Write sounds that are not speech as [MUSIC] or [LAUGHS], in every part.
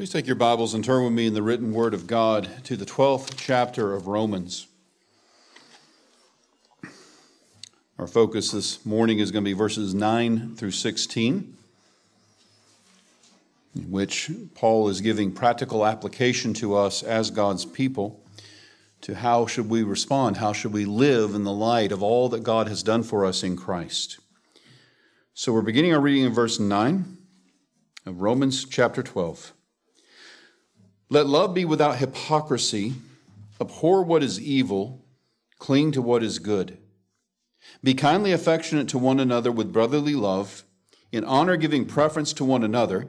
Please take your Bibles and turn with me in the written word of God to the 12th chapter of Romans. Our focus this morning is going to be verses 9 through 16, in which Paul is giving practical application to us as God's people to how should we respond, how should we live in the light of all that God has done for us in Christ. So we're beginning our reading in verse 9 of Romans chapter 12. Let love be without hypocrisy, abhor what is evil, cling to what is good. Be kindly affectionate to one another with brotherly love, in honor giving preference to one another,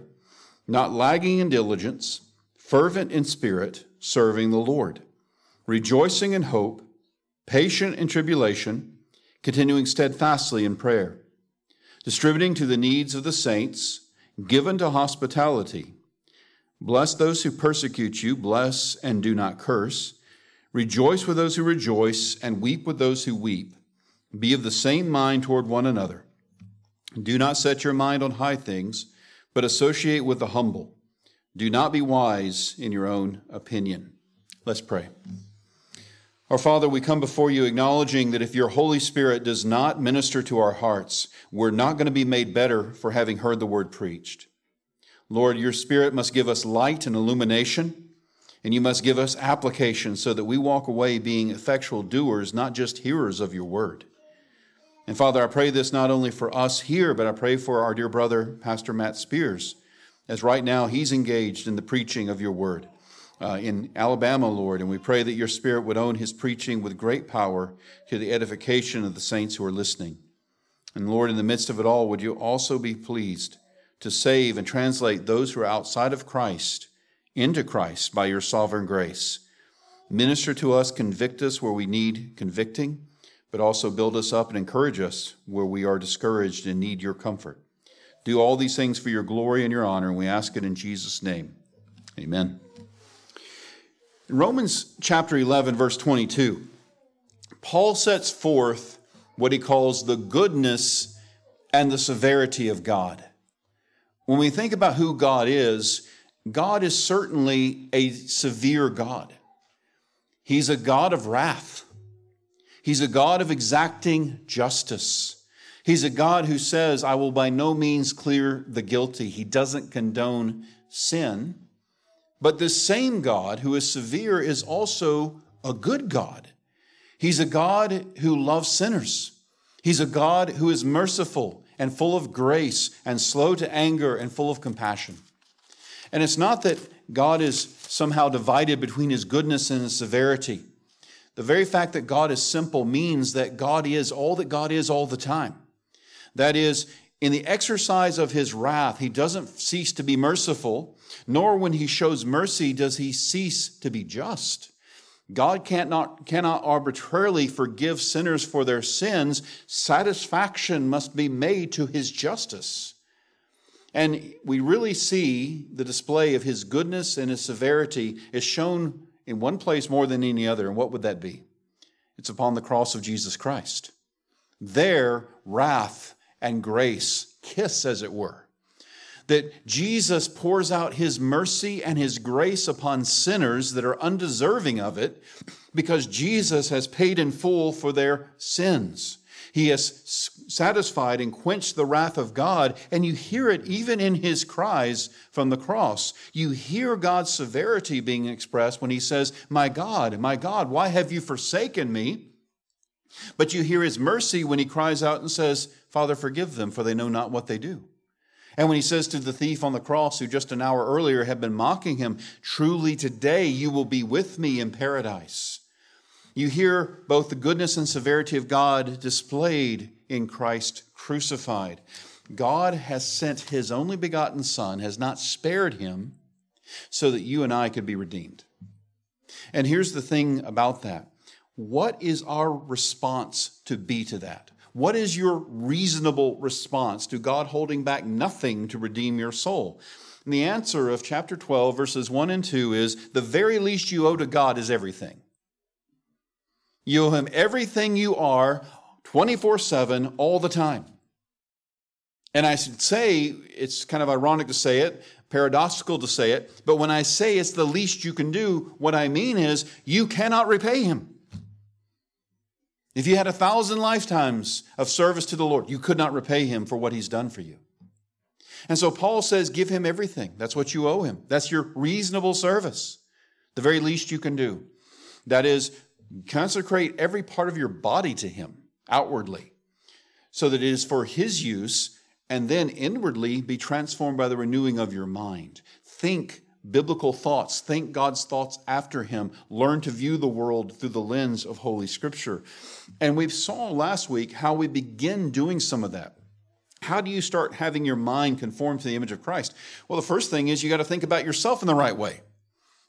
not lagging in diligence, fervent in spirit, serving the Lord, rejoicing in hope, patient in tribulation, continuing steadfastly in prayer, distributing to the needs of the saints, given to hospitality. Bless those who persecute you, bless and do not curse. Rejoice with those who rejoice, and weep with those who weep. Be of the same mind toward one another. Do not set your mind on high things, but associate with the humble. Do not be wise in your own opinion. Let's pray. Our Father, we come before you acknowledging that if your Holy Spirit does not minister to our hearts, we're not going to be made better for having heard the word preached. Lord, your Spirit must give us light and illumination, and you must give us application so that we walk away being effectual doers, not just hearers of your word. And Father, I pray this not only for us here, but I pray for our dear brother, Pastor Matt Spears, as right now he's engaged in the preaching of your word uh, in Alabama, Lord. And we pray that your Spirit would own his preaching with great power to the edification of the saints who are listening. And Lord, in the midst of it all, would you also be pleased to save and translate those who are outside of Christ into Christ by your sovereign grace. Minister to us, convict us where we need convicting, but also build us up and encourage us where we are discouraged and need your comfort. Do all these things for your glory and your honor, and we ask it in Jesus' name. Amen. In Romans chapter 11, verse 22, Paul sets forth what he calls the goodness and the severity of God. When we think about who God is, God is certainly a severe God. He's a God of wrath. He's a God of exacting justice. He's a God who says, I will by no means clear the guilty. He doesn't condone sin. But this same God who is severe is also a good God. He's a God who loves sinners. He's a God who is merciful and full of grace and slow to anger and full of compassion. And it's not that God is somehow divided between his goodness and his severity. The very fact that God is simple means that God is all that God is all the time. That is, in the exercise of his wrath, he doesn't cease to be merciful, nor when he shows mercy does he cease to be just. God cannot, cannot arbitrarily forgive sinners for their sins. Satisfaction must be made to his justice. And we really see the display of his goodness and his severity is shown in one place more than any other. And what would that be? It's upon the cross of Jesus Christ. There, wrath and grace kiss, as it were that Jesus pours out his mercy and his grace upon sinners that are undeserving of it because Jesus has paid in full for their sins. He has satisfied and quenched the wrath of God, and you hear it even in his cries from the cross. You hear God's severity being expressed when he says, My God, my God, why have you forsaken me? But you hear his mercy when he cries out and says, Father, forgive them, for they know not what they do. And when he says to the thief on the cross, who just an hour earlier had been mocking him, Truly today you will be with me in paradise. You hear both the goodness and severity of God displayed in Christ crucified. God has sent his only begotten Son, has not spared him, so that you and I could be redeemed. And here's the thing about that what is our response to be to that? What is your reasonable response to God holding back nothing to redeem your soul? And the answer of chapter 12, verses 1 and 2 is the very least you owe to God is everything. You owe Him everything you are 24 7 all the time. And I should say, it's kind of ironic to say it, paradoxical to say it, but when I say it's the least you can do, what I mean is you cannot repay him. If you had a thousand lifetimes of service to the Lord, you could not repay him for what he's done for you. And so Paul says, give him everything. That's what you owe him. That's your reasonable service, the very least you can do. That is, consecrate every part of your body to him outwardly, so that it is for his use, and then inwardly be transformed by the renewing of your mind. Think biblical thoughts, think God's thoughts after him, learn to view the world through the lens of Holy Scripture. And we saw last week how we begin doing some of that. How do you start having your mind conform to the image of Christ? Well, the first thing is you got to think about yourself in the right way.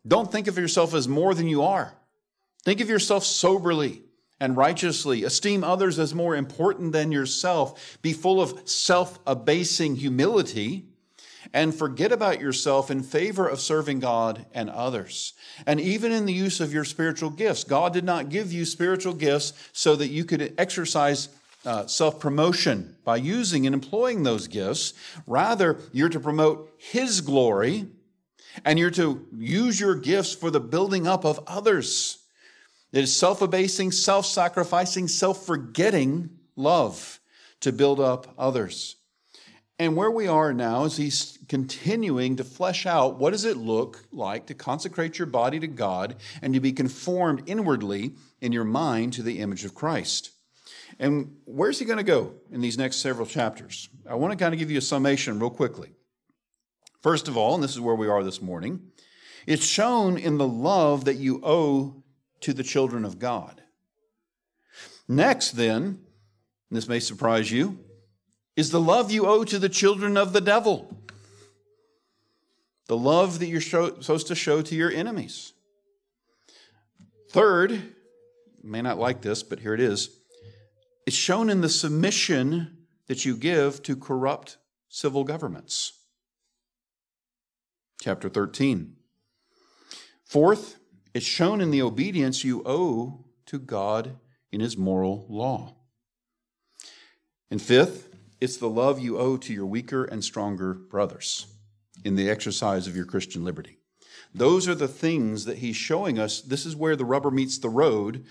Don't think of yourself as more than you are. Think of yourself soberly and righteously. Esteem others as more important than yourself. Be full of self abasing humility and forget about yourself in favor of serving God and others. And even in the use of your spiritual gifts, God did not give you spiritual gifts so that you could exercise uh, self promotion by using and employing those gifts. Rather, you're to promote His glory and you're to use your gifts for the building up of others. It is self abasing, self sacrificing, self forgetting love to build up others. And where we are now is he's continuing to flesh out what does it look like to consecrate your body to God and to be conformed inwardly in your mind to the image of Christ. And where's he going to go in these next several chapters? I want to kind of give you a summation real quickly. First of all, and this is where we are this morning, it's shown in the love that you owe to the children of God. Next, then, this may surprise you, is the love you owe to the children of the devil. The love that you're show, supposed to show to your enemies. Third, you may not like this, but here it is. It's shown in the submission that you give to corrupt civil governments. Chapter 13. Fourth, it's shown in the obedience you owe to God in His moral law. And fifth, it's the love you owe to your weaker and stronger brothers in the exercise of your Christian liberty. Those are the things that he's showing us. This is where the rubber meets the road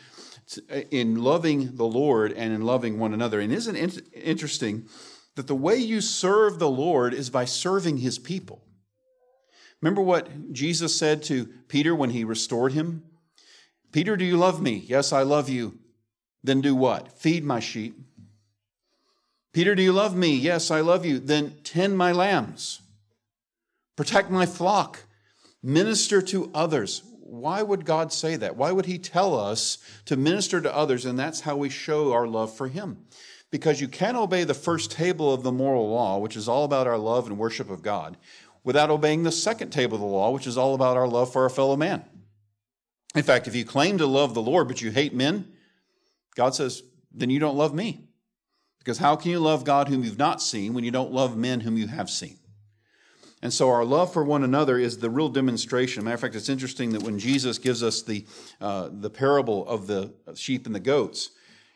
in loving the Lord and in loving one another. And isn't it interesting that the way you serve the Lord is by serving his people? Remember what Jesus said to Peter when he restored him? Peter, do you love me? Yes, I love you. Then do what? Feed my sheep. Peter, do you love me? Yes, I love you. Then tend my lambs, protect my flock, minister to others. Why would God say that? Why would He tell us to minister to others? And that's how we show our love for Him. Because you can't obey the first table of the moral law, which is all about our love and worship of God, without obeying the second table of the law, which is all about our love for our fellow man. In fact, if you claim to love the Lord, but you hate men, God says, then you don't love me. Because how can you love God whom you've not seen when you don't love men whom you have seen? And so our love for one another is the real demonstration. Matter of fact, it's interesting that when Jesus gives us the, uh, the parable of the sheep and the goats,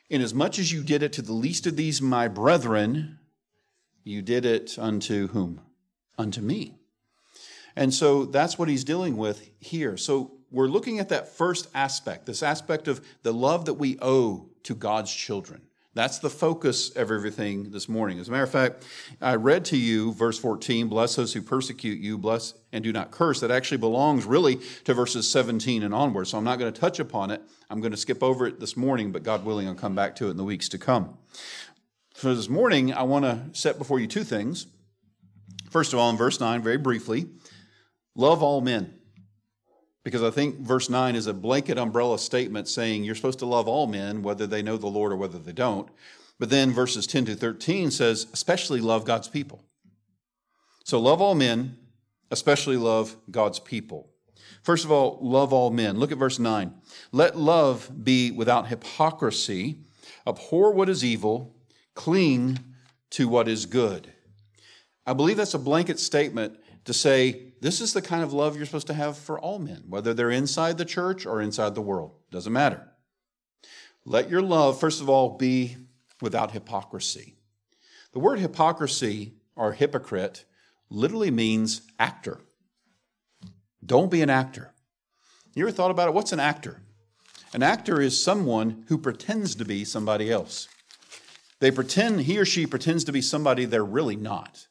inasmuch as you did it to the least of these, my brethren, you did it unto whom? Unto me. And so that's what he's dealing with here. So we're looking at that first aspect, this aspect of the love that we owe to God's children. That's the focus of everything this morning. As a matter of fact, I read to you verse 14, bless those who persecute you, bless and do not curse. That actually belongs really to verses 17 and onward. So I'm not going to touch upon it. I'm going to skip over it this morning, but God willing, I'll come back to it in the weeks to come. For this morning, I want to set before you two things. First of all, in verse 9, very briefly, love all men because I think verse 9 is a blanket umbrella statement saying you're supposed to love all men, whether they know the Lord or whether they don't. But then verses 10 to 13 says, especially love God's people. So love all men, especially love God's people. First of all, love all men. Look at verse 9. Let love be without hypocrisy, abhor what is evil, cling to what is good. I believe that's a blanket statement to say this is the kind of love you're supposed to have for all men, whether they're inside the church or inside the world. Doesn't matter. Let your love, first of all, be without hypocrisy. The word hypocrisy or hypocrite literally means actor. Don't be an actor. You ever thought about it? What's an actor? An actor is someone who pretends to be somebody else. They pretend, he or she pretends to be somebody they're really not.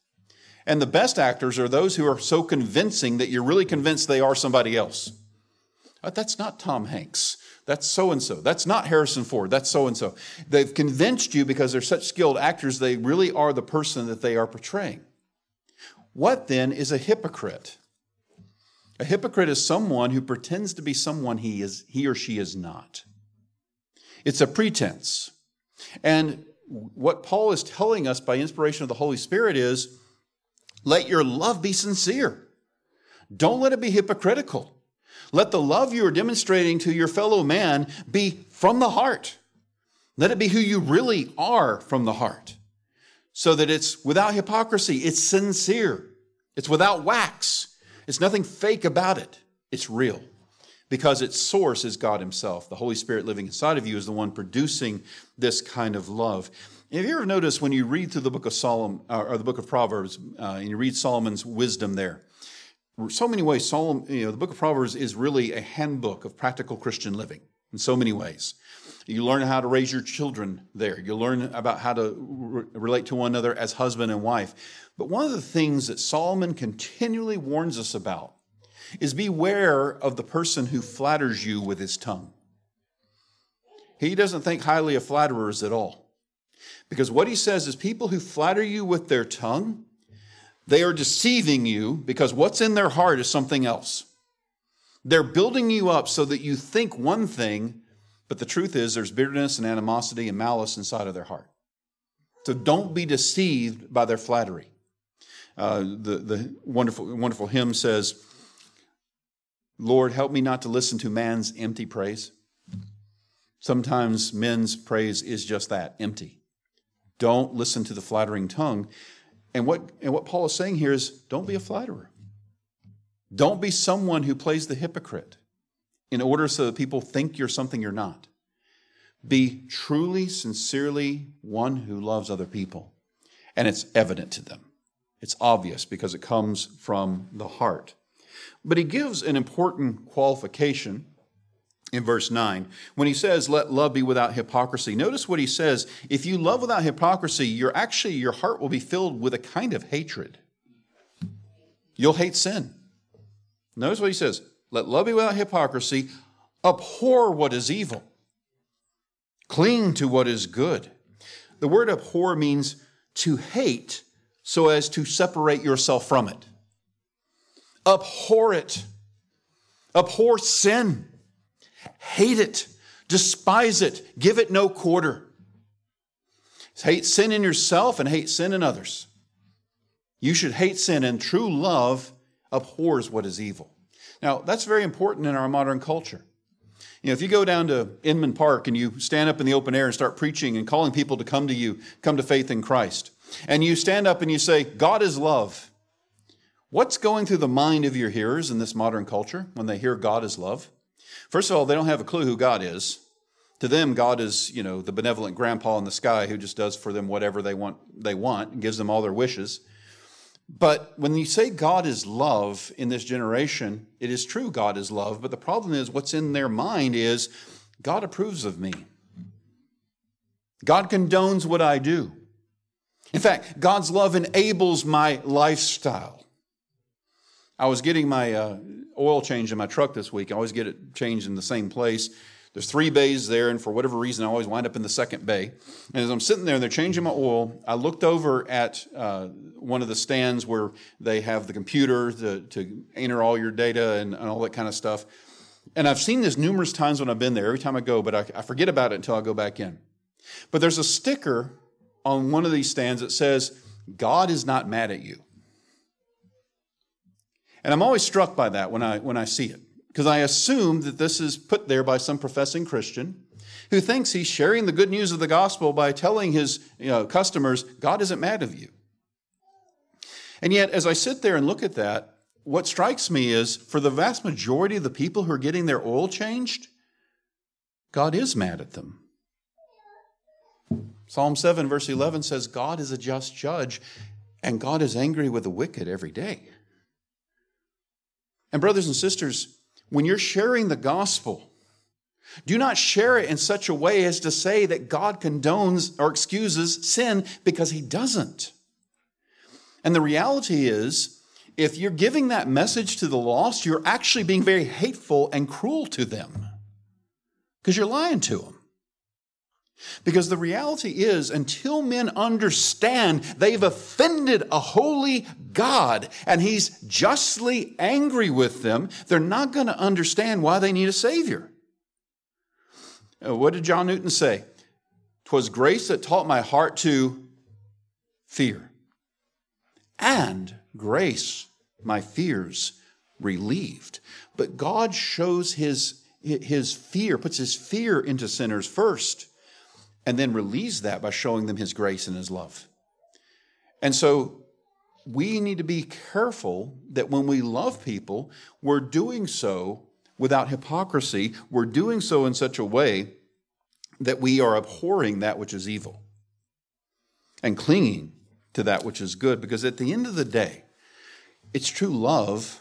And the best actors are those who are so convincing that you're really convinced they are somebody else. But that's not Tom Hanks. That's so and so. That's not Harrison Ford. That's so and so. They've convinced you because they're such skilled actors, they really are the person that they are portraying. What then is a hypocrite? A hypocrite is someone who pretends to be someone he is he or she is not. It's a pretense. And what Paul is telling us by inspiration of the Holy Spirit is let your love be sincere. Don't let it be hypocritical. Let the love you are demonstrating to your fellow man be from the heart. Let it be who you really are from the heart so that it's without hypocrisy, it's sincere, it's without wax, it's nothing fake about it, it's real. Because its source is God Himself. The Holy Spirit living inside of you is the one producing this kind of love. Have you ever noticed when you read through the book of Solomon or the book of Proverbs, uh, and you read Solomon's wisdom there? So many ways, Solomon, you know, the book of Proverbs is really a handbook of practical Christian living in so many ways. You learn how to raise your children there. You learn about how to re- relate to one another as husband and wife. But one of the things that Solomon continually warns us about is beware of the person who flatters you with his tongue. He doesn't think highly of flatterers at all. Because what he says is people who flatter you with their tongue, they are deceiving you because what's in their heart is something else. They're building you up so that you think one thing, but the truth is there's bitterness and animosity and malice inside of their heart. So don't be deceived by their flattery. Uh, the the wonderful, wonderful hymn says, Lord, help me not to listen to man's empty praise. Sometimes men's praise is just that empty. Don't listen to the flattering tongue. And what, and what Paul is saying here is don't be a flatterer. Don't be someone who plays the hypocrite in order so that people think you're something you're not. Be truly, sincerely one who loves other people. And it's evident to them. It's obvious because it comes from the heart. But he gives an important qualification in verse 9 when he says let love be without hypocrisy notice what he says if you love without hypocrisy you're actually your heart will be filled with a kind of hatred. You'll hate sin. Notice what he says let love be without hypocrisy. Abhor what is evil. Cling to what is good. The word abhor means to hate so as to separate yourself from it. Abhor it. Abhor sin Hate it, despise it, give it no quarter. Hate sin in yourself and hate sin in others. You should hate sin, and true love abhors what is evil. Now, that's very important in our modern culture. You know, if you go down to Inman Park and you stand up in the open air and start preaching and calling people to come to you, come to faith in Christ, and you stand up and you say, God is love, what's going through the mind of your hearers in this modern culture when they hear God is love? First of all, they don't have a clue who God is. To them, God is, you know, the benevolent grandpa in the sky who just does for them whatever they want, they want and gives them all their wishes. But when you say God is love in this generation, it is true God is love, but the problem is what's in their mind is God approves of me. God condones what I do. In fact, God's love enables my lifestyle. I was getting my uh, oil change in my truck this week. I always get it changed in the same place. There's three bays there, and for whatever reason, I always wind up in the second bay. And as I'm sitting there and they're changing my oil, I looked over at uh, one of the stands where they have the computer to, to enter all your data and, and, all that kind of stuff. And I've seen this numerous times when I've been there, every time I go, but I, I forget about it until I go back in. But there's a sticker on one of these stands that says, God is not mad at you. And I'm always struck by that when I, when I see it, because I assume that this is put there by some professing Christian who thinks he's sharing the good news of the gospel by telling his you know, customers, God isn't mad at you. And yet, as I sit there and look at that, what strikes me is for the vast majority of the people who are getting their oil changed, God is mad at them. Psalm 7, verse 11 says, God is a just judge And God is angry with the wicked every day. And, brothers and sisters, when you're sharing the gospel, do not share it in such a way as to say that God condones or excuses sin because he doesn't. And the reality is, if you're giving that message to the lost, you're actually being very hateful and cruel to them because you're lying to them. Because the reality is, until men understand they've offended a holy God and he's justly angry with them, they're not going to understand why they need a Savior. Uh, what did John Newton say? Twas grace that taught my heart to fear, and grace my fears relieved. But God shows his, his fear, puts his fear into sinners first, and then relieves that by showing them his grace and his love. And so we need to be careful that when we love people, we're doing so without hypocrisy. We're doing so in such a way that we are abhorring that which is evil and clinging to that which is good. Because at the end of the day, it's true love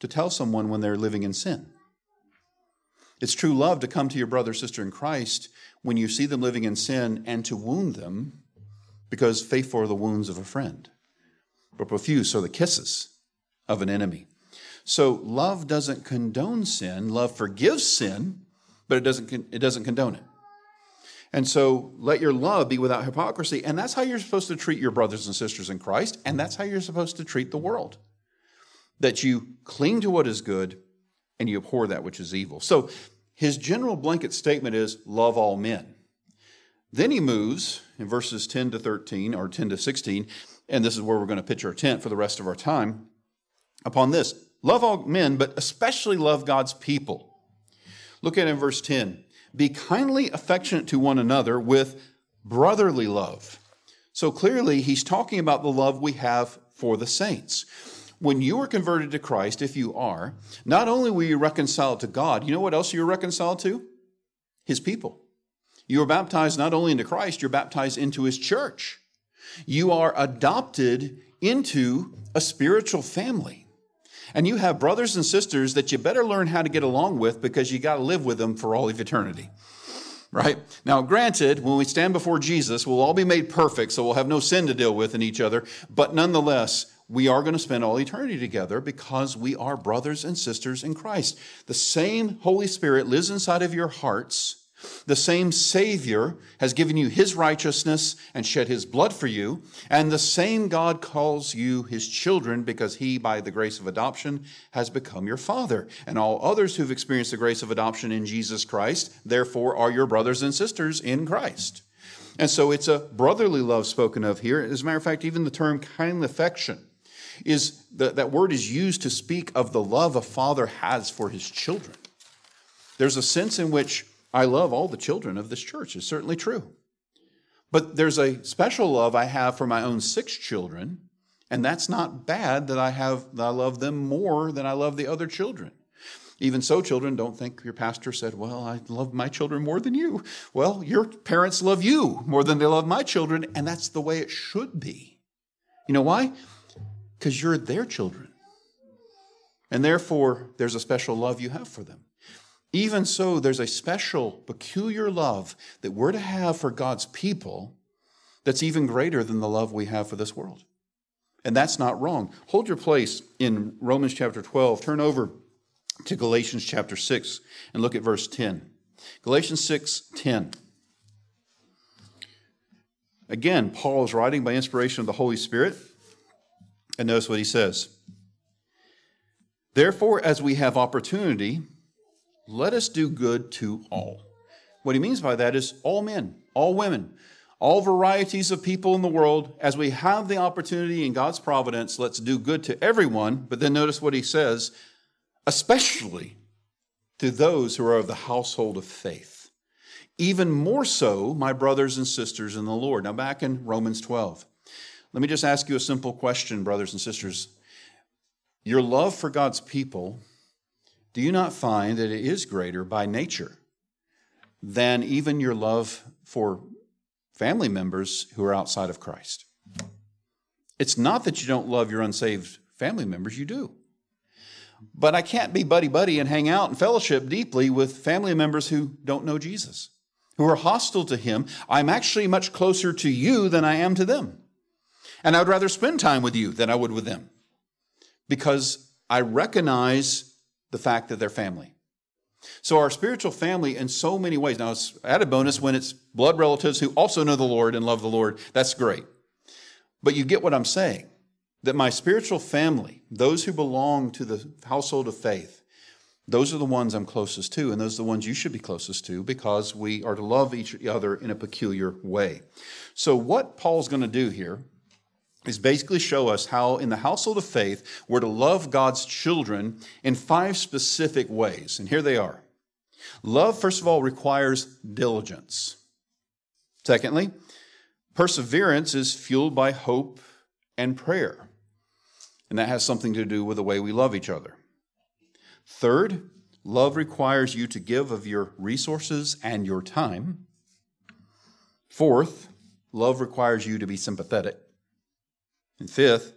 to tell someone when they're living in sin. It's true love to come to your brother, sister in Christ when you see them living in sin and to wound them because faithful are the wounds of a friend, but profuse are the kisses of an enemy. So love doesn't condone sin. Love forgives sin, but it doesn't, it doesn't condone it. And so let your love be without hypocrisy. And that's how you're supposed to treat your brothers and sisters in Christ. And that's how you're supposed to treat the world. That you cling to what is good and you abhor that which is evil. So his general blanket statement is love all men. Then he moves in verses 10 to 13 or 10 to 16, and this is where we're going to pitch our tent for the rest of our time upon this. Love all men, but especially love God's people. Look at in verse 10. Be kindly affectionate to one another with brotherly love. So clearly, he's talking about the love we have for the saints. When you are converted to Christ, if you are, not only were you reconciled to God, you know what else you were reconciled to? His people. You are baptized not only into Christ, you're baptized into his church. You are adopted into a spiritual family. And you have brothers and sisters that you better learn how to get along with because you got to live with them for all of eternity. Right? Now, granted, when we stand before Jesus, we'll all be made perfect, so we'll have no sin to deal with in each other. But nonetheless, we are going to spend all eternity together because we are brothers and sisters in Christ. The same Holy Spirit lives inside of your hearts. The same Savior has given you His righteousness and shed His blood for you. And the same God calls you His children because He, by the grace of adoption, has become your Father. And all others who've experienced the grace of adoption in Jesus Christ, therefore, are your brothers and sisters in Christ. And so it's a brotherly love spoken of here. As a matter of fact, even the term kindly affection is that that word is used to speak of the love a father has for his children. There's a sense in which I love all the children of this church. It's certainly true. But there's a special love I have for my own six children, and that's not bad that I have that I love them more than I love the other children. Even so, children, don't think your pastor said, Well, I love my children more than you. Well, your parents love you more than they love my children, and that's the way it should be. You know why? Because you're their children. And therefore, there's a special love you have for them. Even so, there's a special, peculiar love that we're to have for God's people that's even greater than the love we have for this world. And that's not wrong. Hold your place in Romans chapter 12. Turn over to Galatians chapter 6 and look at verse 10. Galatians 6 10. Again, Paul is writing by inspiration of the Holy Spirit. And notice what he says. Therefore, as we have opportunity, let us do good to all. What he means by that is all men, all women, all varieties of people in the world. As we have the opportunity in God's providence, let's do good to everyone. But then notice what he says, especially to those who are of the household of faith. Even more so, my brothers and sisters in the Lord. Now, back in Romans 12. Let me just ask you a simple question, brothers and sisters. Your love for God's people, do you not find that it is greater by nature than even your love for family members who are outside of Christ? It's not that you don't love your unsaved family members, you do. But I can't be buddy buddy and hang out and fellowship deeply with family members who don't know Jesus, who are hostile to him. I'm actually much closer to you than I am to them. And I would rather spend time with you than I would with them because I recognize the fact that they're family. So our spiritual family in so many ways. Now it's added bonus when it's blood relatives who also know the Lord and love the Lord. That's great. But you get what I'm saying that my spiritual family, those who belong to the household of faith, those are the ones I'm closest to, and those are the ones you should be closest to because we are to love each other in a peculiar way. So, what Paul's going to do here is basically show us how, in the household of faith, we're to love God's children in five specific ways. And here they are. Love, first of all, requires diligence. Secondly, perseverance is fueled by hope and prayer. And that has something to do with the way we love each other. Third, love requires you to give of your resources and your time. Fourth, love requires you to be sympathetic. And fifth,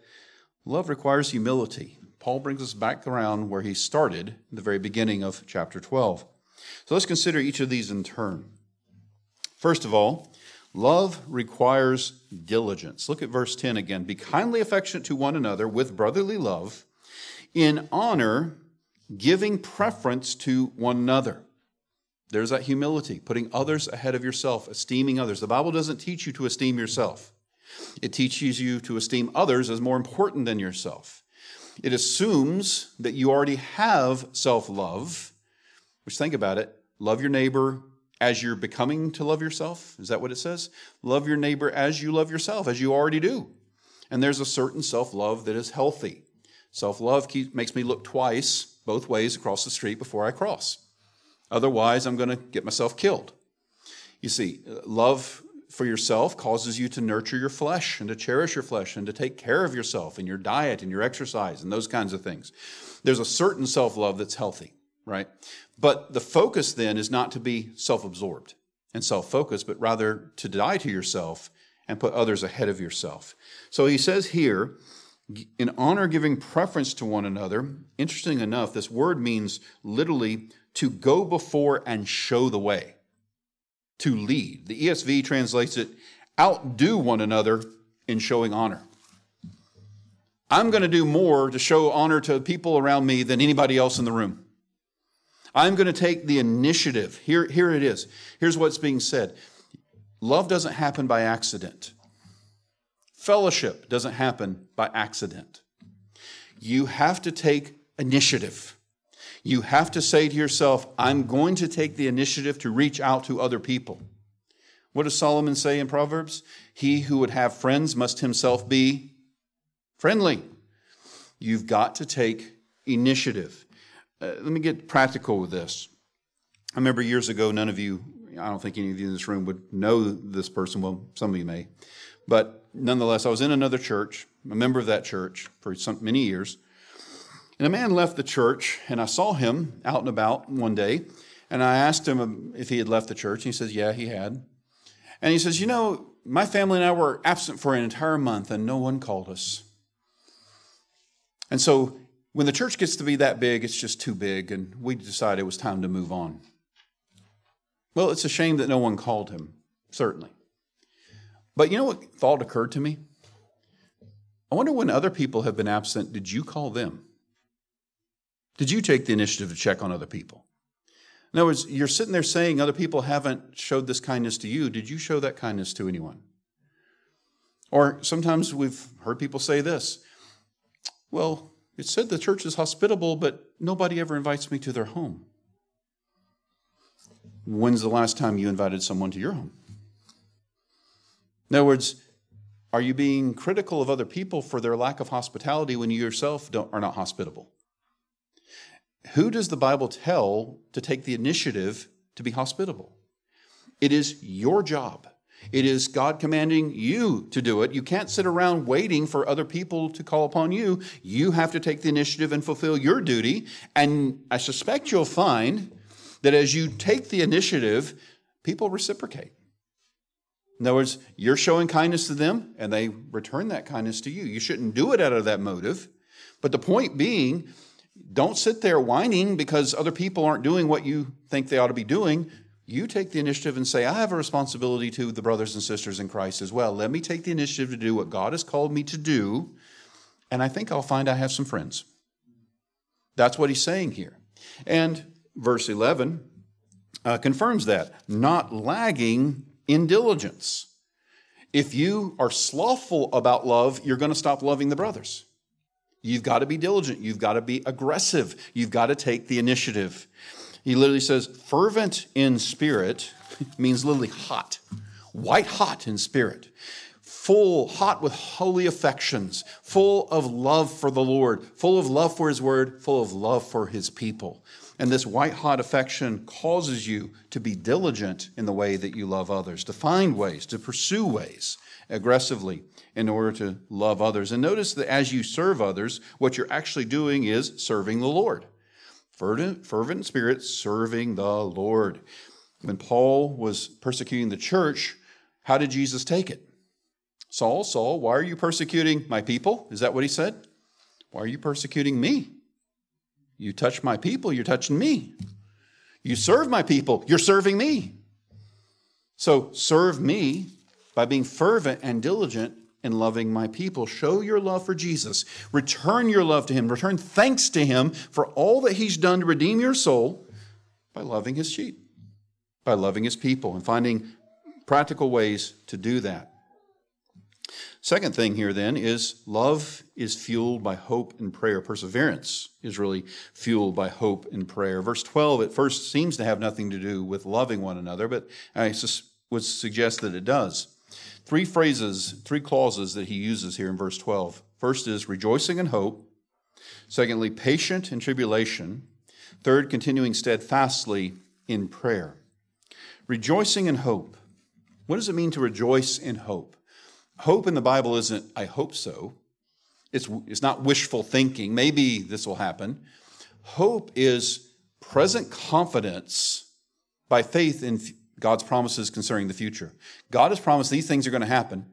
love requires humility. Paul brings us back around where he started in the very beginning of chapter 12. So let's consider each of these in turn. First of all, Love requires diligence. Look at verse 10 again. Be kindly affectionate to one another with brotherly love, in honor, giving preference to one another. There's that humility, putting others ahead of yourself, esteeming others. The Bible doesn't teach you to esteem yourself, it teaches you to esteem others as more important than yourself. It assumes that you already have self love, which, think about it, love your neighbor as you're becoming to love yourself. Is that what it says? Love your neighbor as you love yourself, as you already do. And there's a certain self love that is healthy. Self love makes me look twice, both ways across the street before I cross. Otherwise, I'm going to get myself killed. You see, uh, love for yourself causes you to nurture your flesh and to cherish your flesh and to take care of yourself and your diet and your exercise and those kinds of things. There's a certain self love that's healthy, right? But the focus then is not to be self absorbed and self focused, but rather to die to yourself and put others ahead of yourself. So he says here, in honor giving preference to one another, interesting enough, this word means literally to go before and show the way, to lead. The ESV translates it outdo one another in showing honor. I'm going to do more to show honor to people around me than anybody else in the room. I'm going to take the initiative. Here, here it is. Here's what's being said love doesn't happen by accident, fellowship doesn't happen by accident. You have to take initiative. You have to say to yourself, I'm going to take the initiative to reach out to other people. What does Solomon say in Proverbs? He who would have friends must himself be friendly. You've got to take initiative. Uh, let me get practical with this. I remember years ago, none of you, I don't think any of you in this room would know this person. Well, some of you may. But nonetheless, I was in another church, a member of that church for some, many years. And a man left the church, and I saw him out and about one day. And I asked him if he had left the church. And he says, Yeah, he had. And he says, You know, my family and I were absent for an entire month, and no one called us. And so when the church gets to be that big, it's just too big, and we decided it was time to move on. Well, it's a shame that no one called him, certainly. But you know what thought occurred to me? I wonder when other people have been absent, did you call them? Did you take the initiative to check on other people? In other words, you're sitting there saying other people haven't showed this kindness to you. Did you show that kindness to anyone? Or sometimes we've heard people say this well, it said the church is hospitable, but nobody ever invites me to their home. When's the last time you invited someone to your home? In other words, are you being critical of other people for their lack of hospitality when you yourself are not hospitable? Who does the Bible tell to take the initiative to be hospitable? It is your job. It is God commanding you to do it. You can't sit around waiting for other people to call upon you. You have to take the initiative and fulfill your duty. And I suspect you'll find that as you take the initiative, people reciprocate. In other words, you're showing kindness to them and they return that kindness to you. You shouldn't do it out of that motive. But the point being, don't sit there whining because other people aren't doing what you think they ought to be doing. You take the initiative and say, I have a responsibility to the brothers and sisters in Christ as well. Let me take the initiative to do what God has called me to do, and I think I'll find I have some friends. That's what he's saying here. And verse 11 uh, confirms that. Not lagging in diligence. If you are slothful about love, you're going to stop loving the brothers. You've got to be diligent. You've got to be aggressive. You've got to take the initiative. He literally says, fervent in spirit [LAUGHS] means literally hot, white hot in spirit, full, hot with holy affections, full of love for the Lord, full of love for his word, full of love for his people. And this white hot affection causes you to be diligent in the way that you love others, to find ways, to pursue ways aggressively in order to love others. And notice that as you serve others, what you're actually doing is serving the Lord. Fervent, fervent spirit, serving the Lord. When Paul was persecuting the church, how did Jesus take it? Saul, Saul, why are you persecuting my people? Is that what he said? Why are you persecuting me? You touch my people, you're touching me. You serve my people, you're serving me. So serve me by being fervent and diligent in loving my people. Show your love for Jesus. Return your love to him. Return thanks to him for all that he's done to redeem your soul by loving his sheep, by loving his people, and finding practical ways to do that. Second thing here then is love is fueled by hope and prayer. Perseverance is really fueled by hope and prayer. Verse 12 at first seems to have nothing to do with loving one another, but I would suggest that it does. Three phrases, three clauses that he uses here in verse 12. First is rejoicing in hope. Secondly, patient in tribulation. Third, continuing steadfastly in prayer. Rejoicing in hope. What does it mean to rejoice in hope? Hope in the Bible isn't, I hope so. It's, it's not wishful thinking. Maybe this will happen. Hope is present confidence by faith in God's promises concerning the future. God has promised these things are going to happen.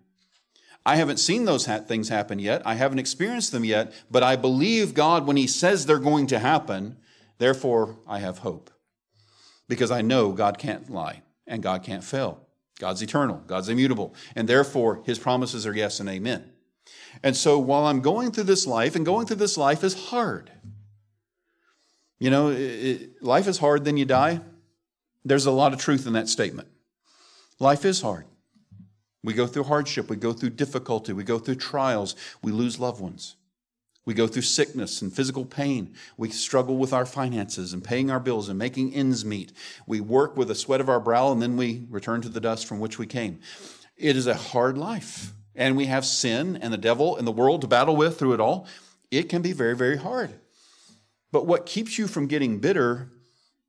I haven't seen those ha- things happen yet. I haven't experienced them yet, but I believe God when He says they're going to happen. Therefore, I have hope because I know God can't lie and God can't fail. God's eternal, God's immutable, and therefore his promises are yes and amen. And so while I'm going through this life, and going through this life is hard. You know, it, life is hard, then you die. There's a lot of truth in that statement. Life is hard. We go through hardship, we go through difficulty, we go through trials, we lose loved ones. We go through sickness and physical pain. We struggle with our finances and paying our bills and making ends meet. We work with the sweat of our brow and then we return to the dust from which we came. It is a hard life. And we have sin and the devil and the world to battle with through it all. It can be very, very hard. But what keeps you from getting bitter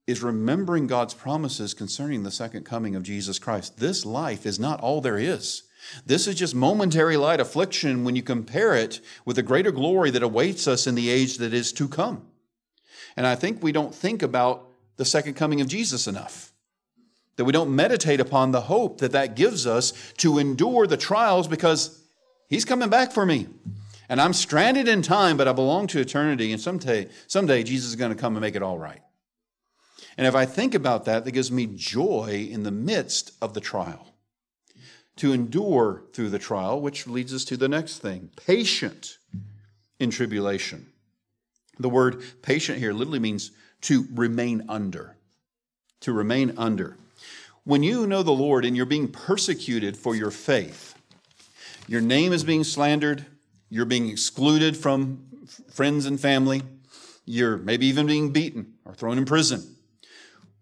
is remembering God's promises concerning the second coming of Jesus Christ. This life is not all there is. This is just momentary light affliction when you compare it with the greater glory that awaits us in the age that is to come. And I think we don't think about the second coming of Jesus enough. That we don't meditate upon the hope that that gives us to endure the trials because he's coming back for me. And I'm stranded in time, but I belong to eternity. And someday, someday Jesus is going to come and make it all right. And if I think about that, that gives me joy in the midst of the trial to endure through the trial, which leads us to the next thing patient in tribulation. The word patient here literally means to remain under. To remain under. When you know the Lord and you're being persecuted for your faith, your name is being slandered, you're being excluded from friends and family, you're maybe even being beaten or thrown in prison.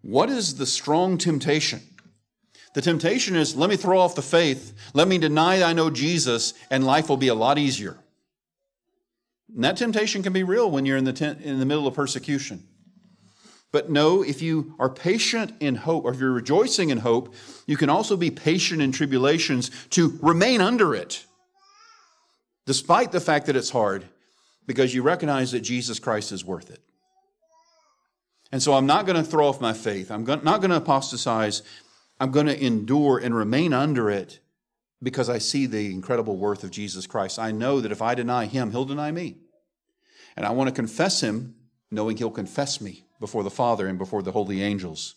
What is the strong temptation? The temptation is let me throw off the faith, let me deny I know Jesus, and life will be a lot easier. And that temptation can be real when you're in the, tent, in the middle of persecution. But no, if you are patient in hope, or if you're rejoicing in hope, you can also be patient in tribulations to remain under it, despite the fact that it's hard, because you recognize that Jesus Christ is worth it. And so I'm not going to throw off my faith. I'm not going to apostatize I'm going to endure and remain under it because I see the incredible worth of Jesus Christ. I know that if I deny him, he'll deny me. And I want to confess him, knowing he'll confess me before the Father and before the holy angels.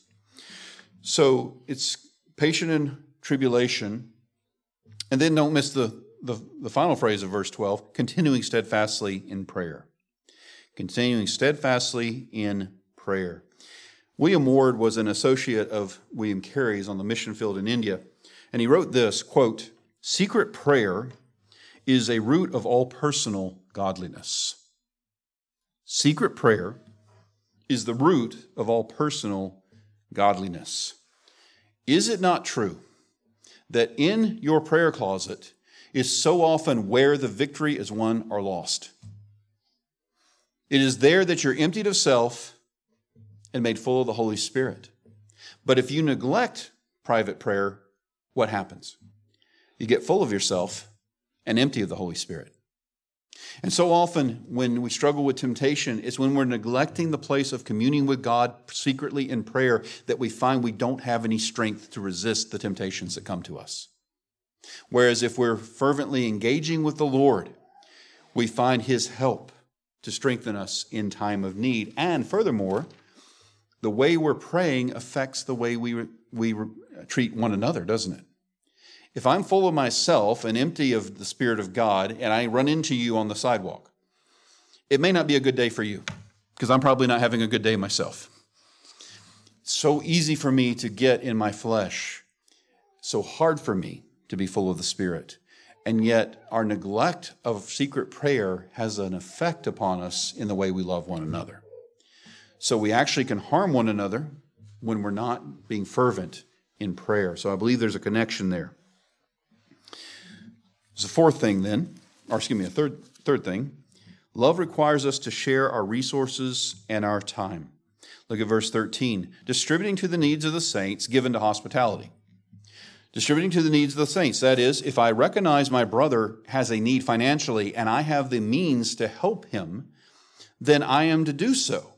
So it's patient in tribulation. And then don't miss the, the, the final phrase of verse 12 continuing steadfastly in prayer. Continuing steadfastly in prayer. William Ward was an associate of William Carey's on the mission field in India, and he wrote this quote, Secret prayer is a root of all personal godliness. Secret prayer is the root of all personal godliness. Is it not true that in your prayer closet is so often where the victory is won or lost? It is there that you're emptied of self and made full of the Holy Spirit. But if you neglect private prayer, what happens? You get full of yourself and empty of the Holy Spirit. And so often, when we struggle with temptation, it's when we're neglecting the place of communing with God secretly in prayer that we find we don't have any strength to resist the temptations that come to us. Whereas if we're fervently engaging with the Lord, we find His help to strengthen us in time of need. And furthermore, the way we're praying affects the way we, we treat one another, doesn't it? If I'm full of myself and empty of the Spirit of God and I run into you on the sidewalk, it may not be a good day for you because I'm probably not having a good day myself. It's so easy for me to get in my flesh, so hard for me to be full of the Spirit. And yet, our neglect of secret prayer has an effect upon us in the way we love one another. So we actually can harm one another when we're not being fervent in prayer. So I believe there's a connection there. There's a fourth thing then, or excuse me, a third third thing. Love requires us to share our resources and our time. Look at verse 13. Distributing to the needs of the saints, given to hospitality. Distributing to the needs of the saints. That is, if I recognize my brother has a need financially and I have the means to help him, then I am to do so.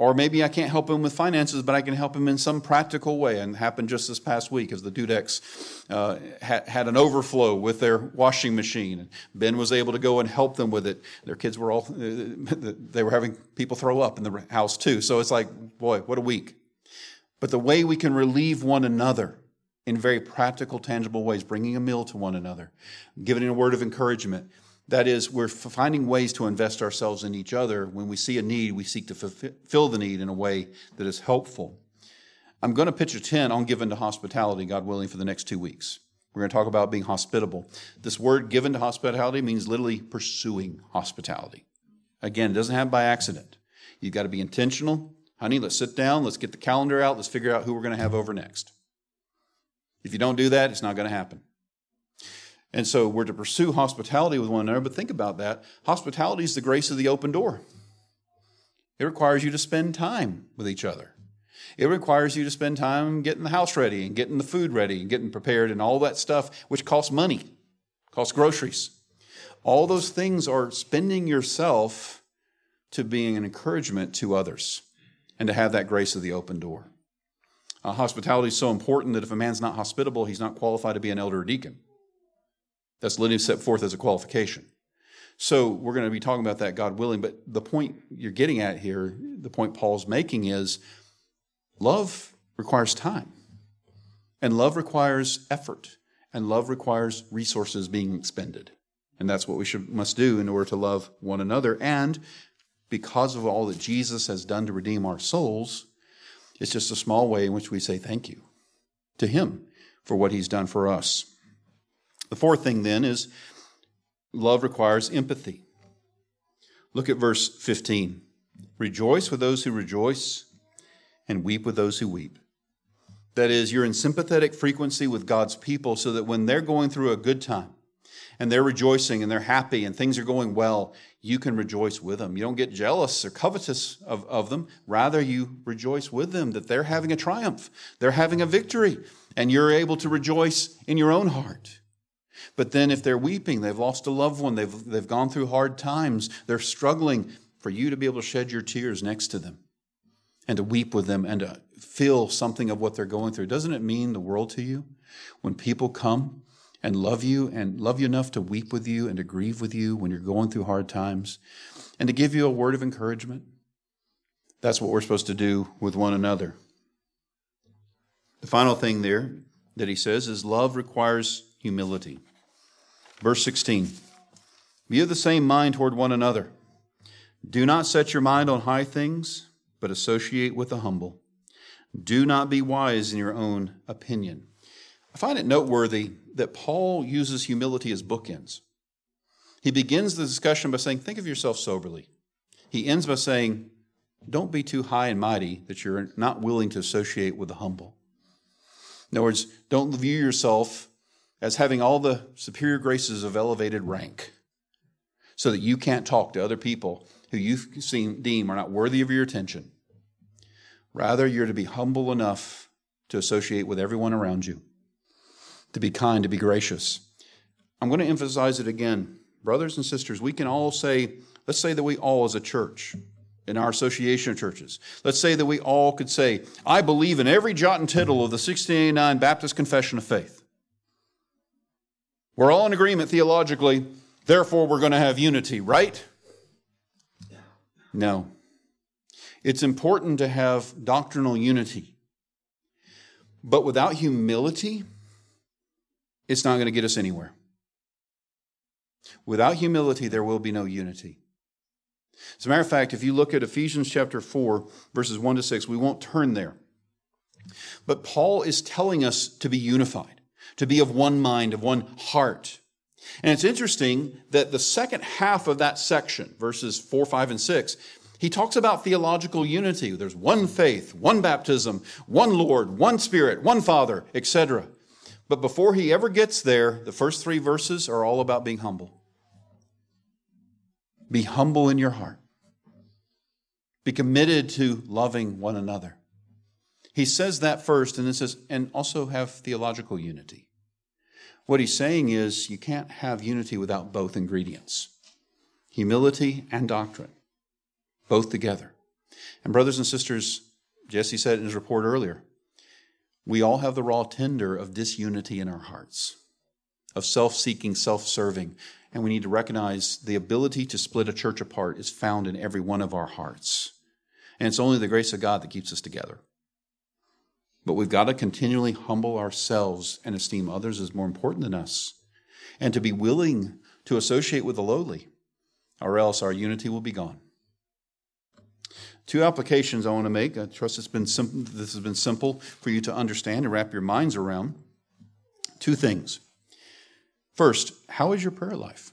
Or maybe I can't help him with finances, but I can help him in some practical way. And happened just this past week as the Dudeks uh, had, had an overflow with their washing machine. And Ben was able to go and help them with it. Their kids were all, [LAUGHS] they were having people throw up in the house too. So it's like, boy, what a week. But the way we can relieve one another in very practical, tangible ways, bringing a meal to one another, giving a word of encouragement, that is, we're finding ways to invest ourselves in each other. When we see a need, we seek to fulfill the need in a way that is helpful. I'm going to pitch a tent on given to hospitality, God willing, for the next two weeks. We're going to talk about being hospitable. This word given to hospitality means literally pursuing hospitality. Again, it doesn't happen by accident. You've got to be intentional. Honey, let's sit down, let's get the calendar out, let's figure out who we're going to have over next. If you don't do that, it's not going to happen. And so we're to pursue hospitality with one another, but think about that. Hospitality is the grace of the open door. It requires you to spend time with each other. It requires you to spend time getting the house ready and getting the food ready and getting prepared and all that stuff, which costs money, costs groceries. All those things are spending yourself to being an encouragement to others and to have that grace of the open door. Uh, hospitality is so important that if a man's not hospitable, he's not qualified to be an elder or deacon. That's literally set forth as a qualification. So we're going to be talking about that, God willing. But the point you're getting at here, the point Paul's making is love requires time, and love requires effort, and love requires resources being expended. And that's what we should, must do in order to love one another. And because of all that Jesus has done to redeem our souls, it's just a small way in which we say thank you to Him for what He's done for us. The fourth thing then is love requires empathy. Look at verse 15. Rejoice with those who rejoice and weep with those who weep. That is, you're in sympathetic frequency with God's people so that when they're going through a good time and they're rejoicing and they're happy and things are going well, you can rejoice with them. You don't get jealous or covetous of, of them. Rather, you rejoice with them that they're having a triumph, they're having a victory, and you're able to rejoice in your own heart. But then if they're weeping, they've lost a loved one, they've, they've gone through hard times, they're struggling, for you to be able to shed your tears next to them and to weep with them and to feel something of what they're going through. Doesn't it mean the world to you when people come and love you and love you enough to weep with you and to grieve with you when you're going through hard times and to give you a word of encouragement. That's what we're supposed to do with one another. The final thing there that he says is love requires humility. Verse 16 Be of the same mind toward one another. Do not set your mind on high things, but associate with the humble. Do not be wise in your own opinion. I find it noteworthy that Paul uses humility as bookends. He begins the discussion by saying, Think of yourself soberly. He ends by saying, Don't be too high and mighty that you're not willing to associate with the humble. In other words, don't view yourself as having all the superior graces of elevated rank so that you can't talk to other people who you seem, deem are not worthy of your attention. Rather, you're to be humble enough to associate with everyone around you, to be kind, to be gracious. I'm going to emphasize it again. Brothers and sisters, we can all say, let's say that we all as a church, in our association of churches, let's say that we all could say, I believe in every jot and tittle of the 1689 Baptist Confession of Faith. We're all in agreement theologically, therefore we're going to have unity, right? No. It's important to have doctrinal unity. But without humility, it's not going to get us anywhere. Without humility, there will be no unity. As a matter of fact, if you look at Ephesians chapter 4, verses 1 to 6, we won't turn there. But Paul is telling us to be unified, to be of one mind, of one heart. And it's interesting that the second half of that section, verses 4, 5, and 6, he talks about theological unity. There's one faith, one baptism, one Lord, one Spirit, one Father, etc. But before he ever gets there, the first three verses are all about being humble. Be humble in your heart. Be committed to loving one another. He says that first, and then says, and also have theological unity. What he's saying is, you can't have unity without both ingredients humility and doctrine both together. And, brothers and sisters, Jesse said in his report earlier, we all have the raw tinder of disunity in our hearts, of self seeking, self serving. And we need to recognize the ability to split a church apart is found in every one of our hearts. And it's only the grace of God that keeps us together. But we've got to continually humble ourselves and esteem others as more important than us, and to be willing to associate with the lowly, or else our unity will be gone. Two applications I want to make. I trust it's been sim- this has been simple for you to understand and wrap your minds around. Two things. First, how is your prayer life?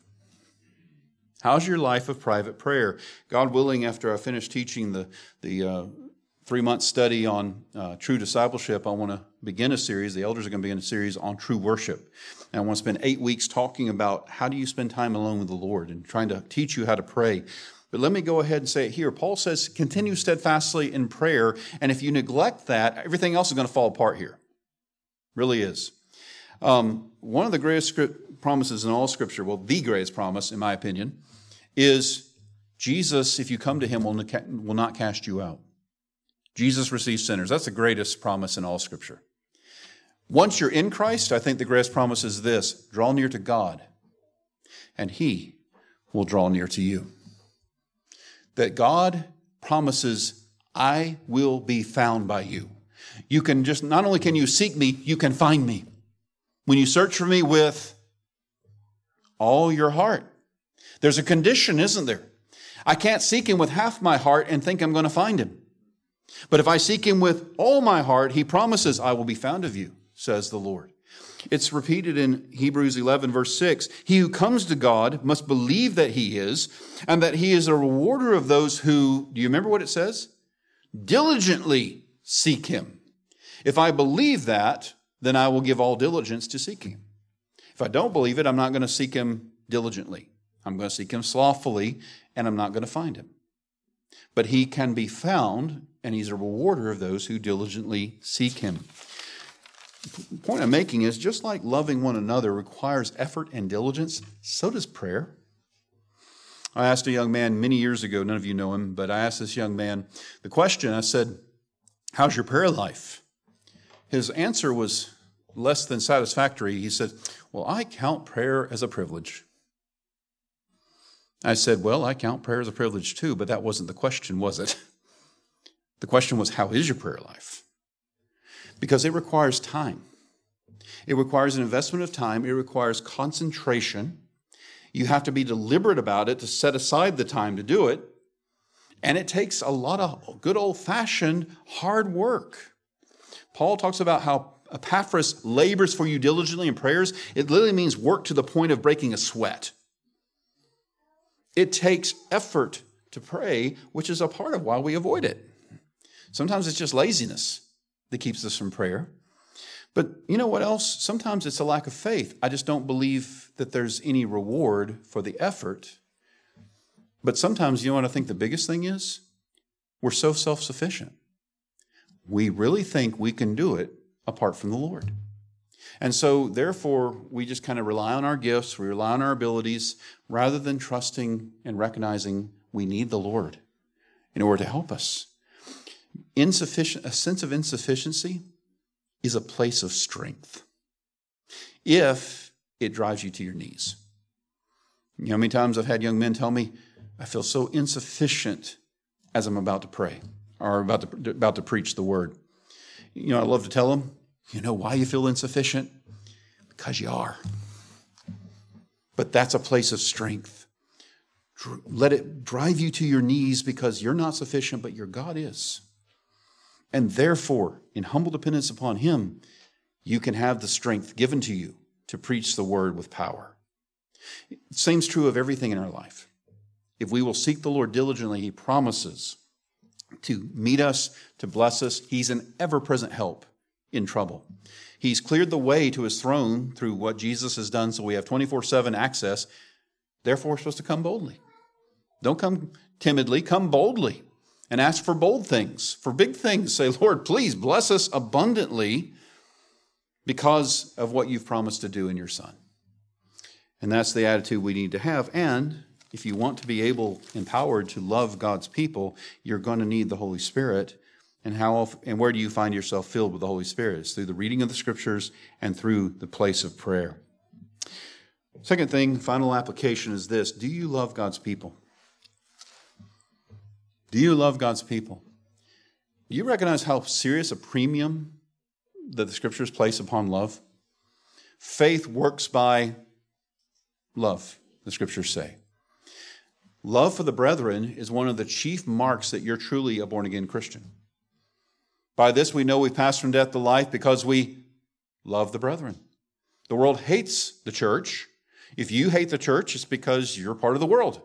How's your life of private prayer? God willing, after I finish teaching the, the uh, three month study on uh, true discipleship, I want to begin a series. The elders are going to begin a series on true worship. And I want to spend eight weeks talking about how do you spend time alone with the Lord and trying to teach you how to pray. But let me go ahead and say it here. Paul says, continue steadfastly in prayer. And if you neglect that, everything else is going to fall apart here. Really is. Um, one of the greatest promises in all Scripture, well, the greatest promise, in my opinion, is Jesus, if you come to him, will not cast you out. Jesus receives sinners. That's the greatest promise in all Scripture. Once you're in Christ, I think the greatest promise is this draw near to God, and he will draw near to you that God promises, I will be found by you. You can just, not only can you seek me, you can find me. When you search for me with all your heart, there's a condition, isn't there? I can't seek him with half my heart and think I'm going to find him. But if I seek him with all my heart, he promises, I will be found of you, says the Lord. It's repeated in Hebrews 11, verse 6. He who comes to God must believe that he is, and that he is a rewarder of those who, do you remember what it says? Diligently seek him. If I believe that, then I will give all diligence to seek him. If I don't believe it, I'm not going to seek him diligently. I'm going to seek him slothfully, and I'm not going to find him. But he can be found, and he's a rewarder of those who diligently seek him The point I'm making is just like loving one another requires effort and diligence, so does prayer. I asked a young man many years ago, none of you know him, but I asked this young man the question I said, How's your prayer life? His answer was less than satisfactory. He said, Well, I count prayer as a privilege. I said, Well, I count prayer as a privilege too, but that wasn't the question, was it? [LAUGHS] The question was, How is your prayer life? Because it requires time. It requires an investment of time, it requires concentration. You have to be deliberate about it to set aside the time to do it. And it takes a lot of good old fashioned hard work. Paul talks about how Epaphras labors for you diligently in prayers. It literally means work to the point of breaking a sweat. It takes effort to pray, which is a part of why we avoid it. Sometimes it's just laziness that keeps us from prayer. But you know what else? Sometimes it's a lack of faith. I just don't believe that there's any reward for the effort. But sometimes, you know what I think the biggest thing is? We're so self sufficient. We really think we can do it apart from the Lord. And so, therefore, we just kind of rely on our gifts, we rely on our abilities, rather than trusting and recognizing we need the Lord in order to help us. Insufficient, a sense of insufficiency is a place of strength if it drives you to your knees. You know how many times I've had young men tell me, I feel so insufficient as I'm about to pray or about to, about to preach the word. You know, I love to tell them, you know why you feel insufficient? Because you are. But that's a place of strength. Let it drive you to your knees because you're not sufficient, but your God is. And therefore, in humble dependence upon Him, you can have the strength given to you to preach the word with power. Same's true of everything in our life. If we will seek the Lord diligently, He promises to meet us, to bless us. He's an ever present help in trouble. He's cleared the way to his throne through what Jesus has done, so we have 24 7 access. Therefore, we're supposed to come boldly. Don't come timidly, come boldly and ask for bold things, for big things. Say, Lord, please bless us abundantly because of what you've promised to do in your Son. And that's the attitude we need to have. And if you want to be able, empowered to love God's people, you're going to need the Holy Spirit and how and where do you find yourself filled with the Holy Spirit? It's through the reading of the scriptures and through the place of prayer. Second thing, final application is this Do you love God's people? Do you love God's people? Do you recognize how serious a premium that the scriptures place upon love? Faith works by love, the scriptures say. Love for the brethren is one of the chief marks that you're truly a born again Christian. By this we know we've passed from death to life because we love the brethren. The world hates the church. If you hate the church, it's because you're part of the world.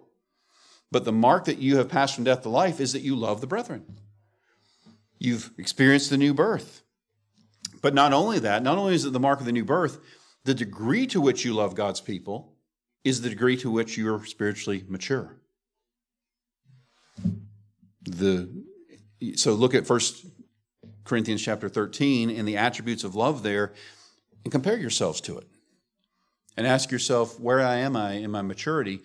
But the mark that you have passed from death to life is that you love the brethren. You've experienced the new birth. But not only that, not only is it the mark of the new birth, the degree to which you love God's people is the degree to which you're spiritually mature. The, so look at first Corinthians chapter 13 and the attributes of love there and compare yourselves to it. And ask yourself, where I am I in my maturity?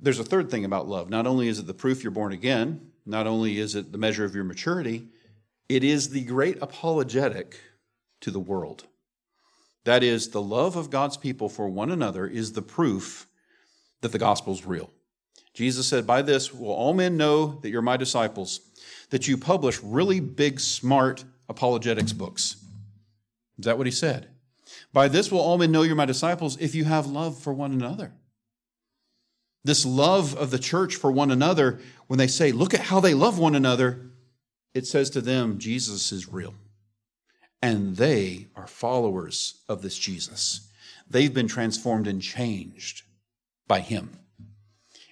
There's a third thing about love. Not only is it the proof you're born again, not only is it the measure of your maturity, it is the great apologetic to the world. That is, the love of God's people for one another is the proof that the gospel is real. Jesus said, By this will all men know that you're my disciples that you publish really big, smart apologetics books. Is that what he said? By this will all men know you're my disciples if you have love for one another. This love of the church for one another, when they say, look at how they love one another, it says to them, Jesus is real. And they are followers of this Jesus. They've been transformed and changed by him.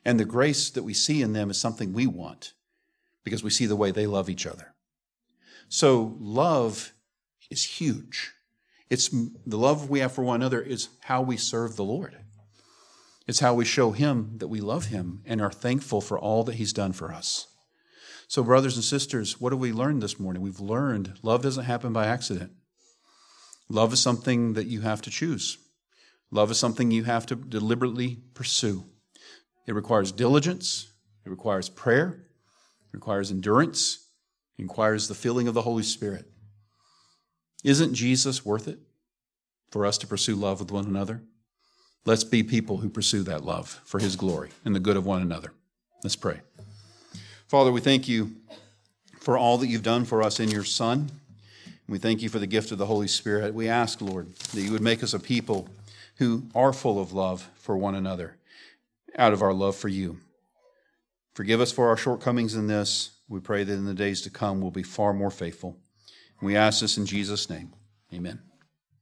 And the grace that we see in them is something we want because we see the way they love each other. So love is huge. It's the love we have for one another is how we serve the Lord. It's how we show him that we love him and are thankful for all that he's done for us. So, brothers and sisters, what have we learned this morning? We've learned love doesn't happen by accident. Love is something that you have to choose. Love is something you have to deliberately pursue. It requires diligence, it requires prayer, it requires endurance, it requires the filling of the Holy Spirit. Isn't Jesus worth it? for us to pursue love with one another? Let's be people who pursue that love for His glory and the good of one another. Let's pray. Father, we thank you for all that you've done for us in your Son. We thank you for the gift of the Holy Spirit. We ask, Lord, that you would make us a people who are full of love for one another out of our love for you. Forgive us for our shortcomings in this. We pray that in the days to come we'll be far more faithful. We ask this in Jesus' name. Amen.